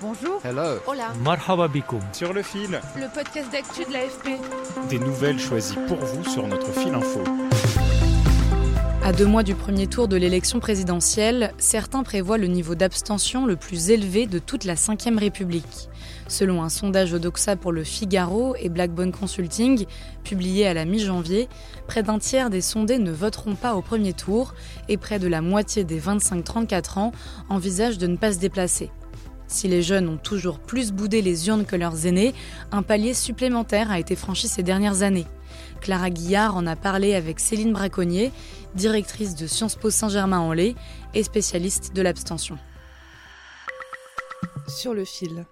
Bonjour. Hello. Hola. Marhaba bikoum. Sur le fil, Le podcast d'actu de l'AFP. des nouvelles choisies pour vous sur notre fil info. À deux mois du premier tour de l'élection présidentielle, certains prévoient le niveau d'abstention le plus élevé de toute la Ve République. Selon un sondage Odoxa pour le Figaro et Blackbone Consulting, publié à la mi-janvier, près d'un tiers des sondés ne voteront pas au premier tour et près de la moitié des 25-34 ans envisagent de ne pas se déplacer. Si les jeunes ont toujours plus boudé les urnes que leurs aînés, un palier supplémentaire a été franchi ces dernières années. Clara Guillard en a parlé avec Céline Braconnier, directrice de Sciences Po Saint-Germain-en-Laye et spécialiste de l'abstention. Sur le fil.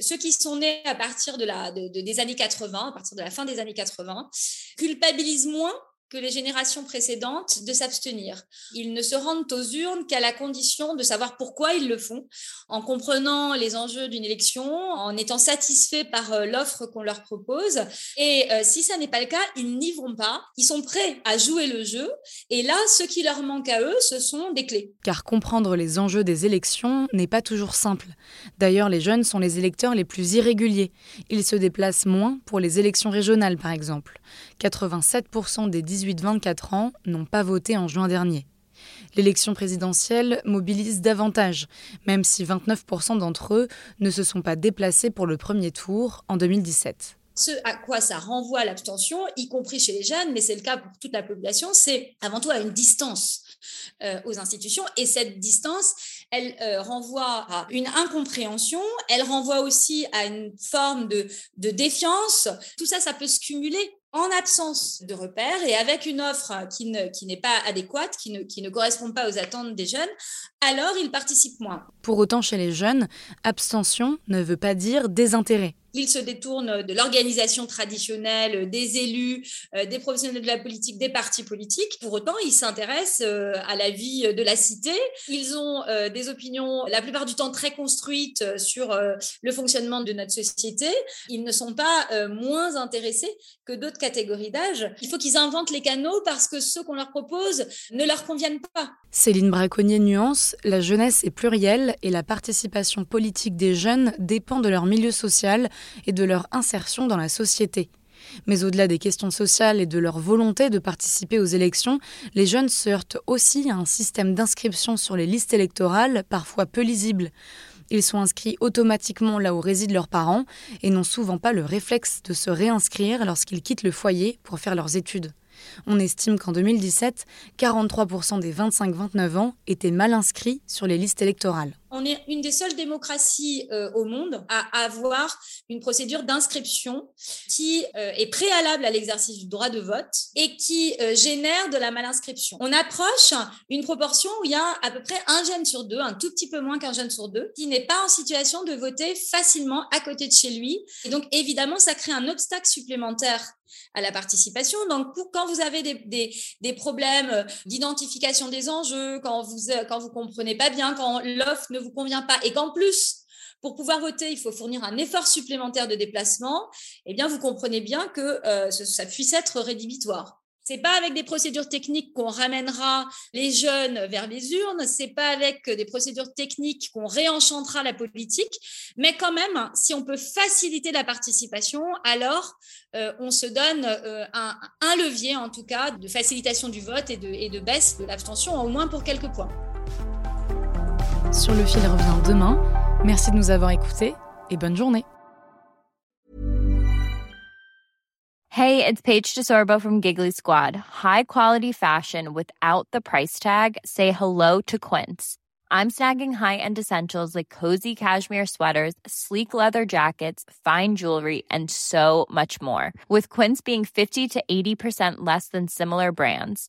ceux qui sont nés à partir de la, de- de- des années 80, à partir de la fin des années 80, culpabilisent moins que les générations précédentes de s'abstenir. Ils ne se rendent aux urnes qu'à la condition de savoir pourquoi ils le font, en comprenant les enjeux d'une élection, en étant satisfaits par euh, l'offre qu'on leur propose. Et euh, si ça n'est pas le cas, ils n'y vont pas. Ils sont prêts à jouer le jeu. Et là, ce qui leur manque à eux, ce sont des clés. Car comprendre les enjeux des élections n'est pas toujours simple. D'ailleurs, les jeunes sont les électeurs les plus irréguliers. Ils se déplacent moins pour les élections régionales, par exemple. 87% des 18-24 ans n'ont pas voté en juin dernier. L'élection présidentielle mobilise davantage, même si 29% d'entre eux ne se sont pas déplacés pour le premier tour en 2017. Ce à quoi ça renvoie l'abstention, y compris chez les jeunes, mais c'est le cas pour toute la population, c'est avant tout à une distance euh, aux institutions. Et cette distance, elle euh, renvoie à une incompréhension, elle renvoie aussi à une forme de, de défiance. Tout ça, ça peut se cumuler en absence de repères et avec une offre qui ne- qui n'est pas adéquate, qui ne correspond pas aux attentes des jeunes, alors ils participent moins. Pour autant, chez les jeunes, abstention ne veut pas dire désintérêt. Ils se détournent de l'organisation traditionnelle, des élus, euh, des professionnels de la politique, des partis politiques. Pour autant, ils s'intéressent euh, à la vie de la cité. Ils ont euh, des opinions, la plupart du temps très construites euh, sur euh, le fonctionnement de notre société. Ils ne sont pas euh, moins intéressés que d'autres catégories d'âge. Il faut qu'ils inventent les canaux parce que ceux qu'on leur propose ne leur conviennent pas. Céline Braconnier nuance, la jeunesse est plurielle et la participation politique des jeunes dépend de leur milieu social et de leur insertion dans la société. Mais au-delà des questions sociales et de leur volonté de participer aux élections, les jeunes se heurtent aussi à un système d'inscription sur les listes électorales parfois peu lisible. Ils sont inscrits automatiquement là où résident leurs parents et n'ont souvent pas le réflexe de se réinscrire lorsqu'ils quittent le foyer pour faire leurs études. On estime qu'en 2017, 43% des 25-29 ans étaient mal inscrits sur les listes électorales. On est une des seules démocraties euh, au monde à avoir une procédure d'inscription qui euh, est préalable à l'exercice du droit de vote et qui euh, génère de la malinscription. On approche une proportion où il y a à peu près un jeune sur deux, un tout petit peu moins qu'un jeune sur deux, qui n'est pas en situation de voter facilement à côté de chez lui. Et donc, évidemment, ça crée un obstacle supplémentaire à la participation. Donc, quand vous avez des, des, problèmes d'identification des enjeux, quand vous quand vous comprenez pas bien, quand l'offre ne vous convient pas et qu'en plus pour pouvoir voter, il faut fournir un effort supplémentaire de déplacement, eh bien, vous comprenez bien que euh, ça puisse être rédhibitoire. C'est pas avec des procédures techniques qu'on ramènera les jeunes vers les urnes, c'est pas avec des procédures techniques qu'on réenchantera la politique, mais quand même, si on peut faciliter la participation, alors euh, on se donne euh, un, levier, en tout cas, de facilitation du vote et de baisse de l'abstention, au moins pour quelques points. Sur le fil revient demain. Merci de nous avoir écoutés et bonne journée. Hey, it's Paige DeSorbo from Giggly Squad. High quality fashion without the price tag. Say hello to Quince. I'm snagging high-end essentials like cozy cashmere sweaters, sleek leather jackets, fine jewelry, and so much more. With Quince being 50 to 80% less than similar brands.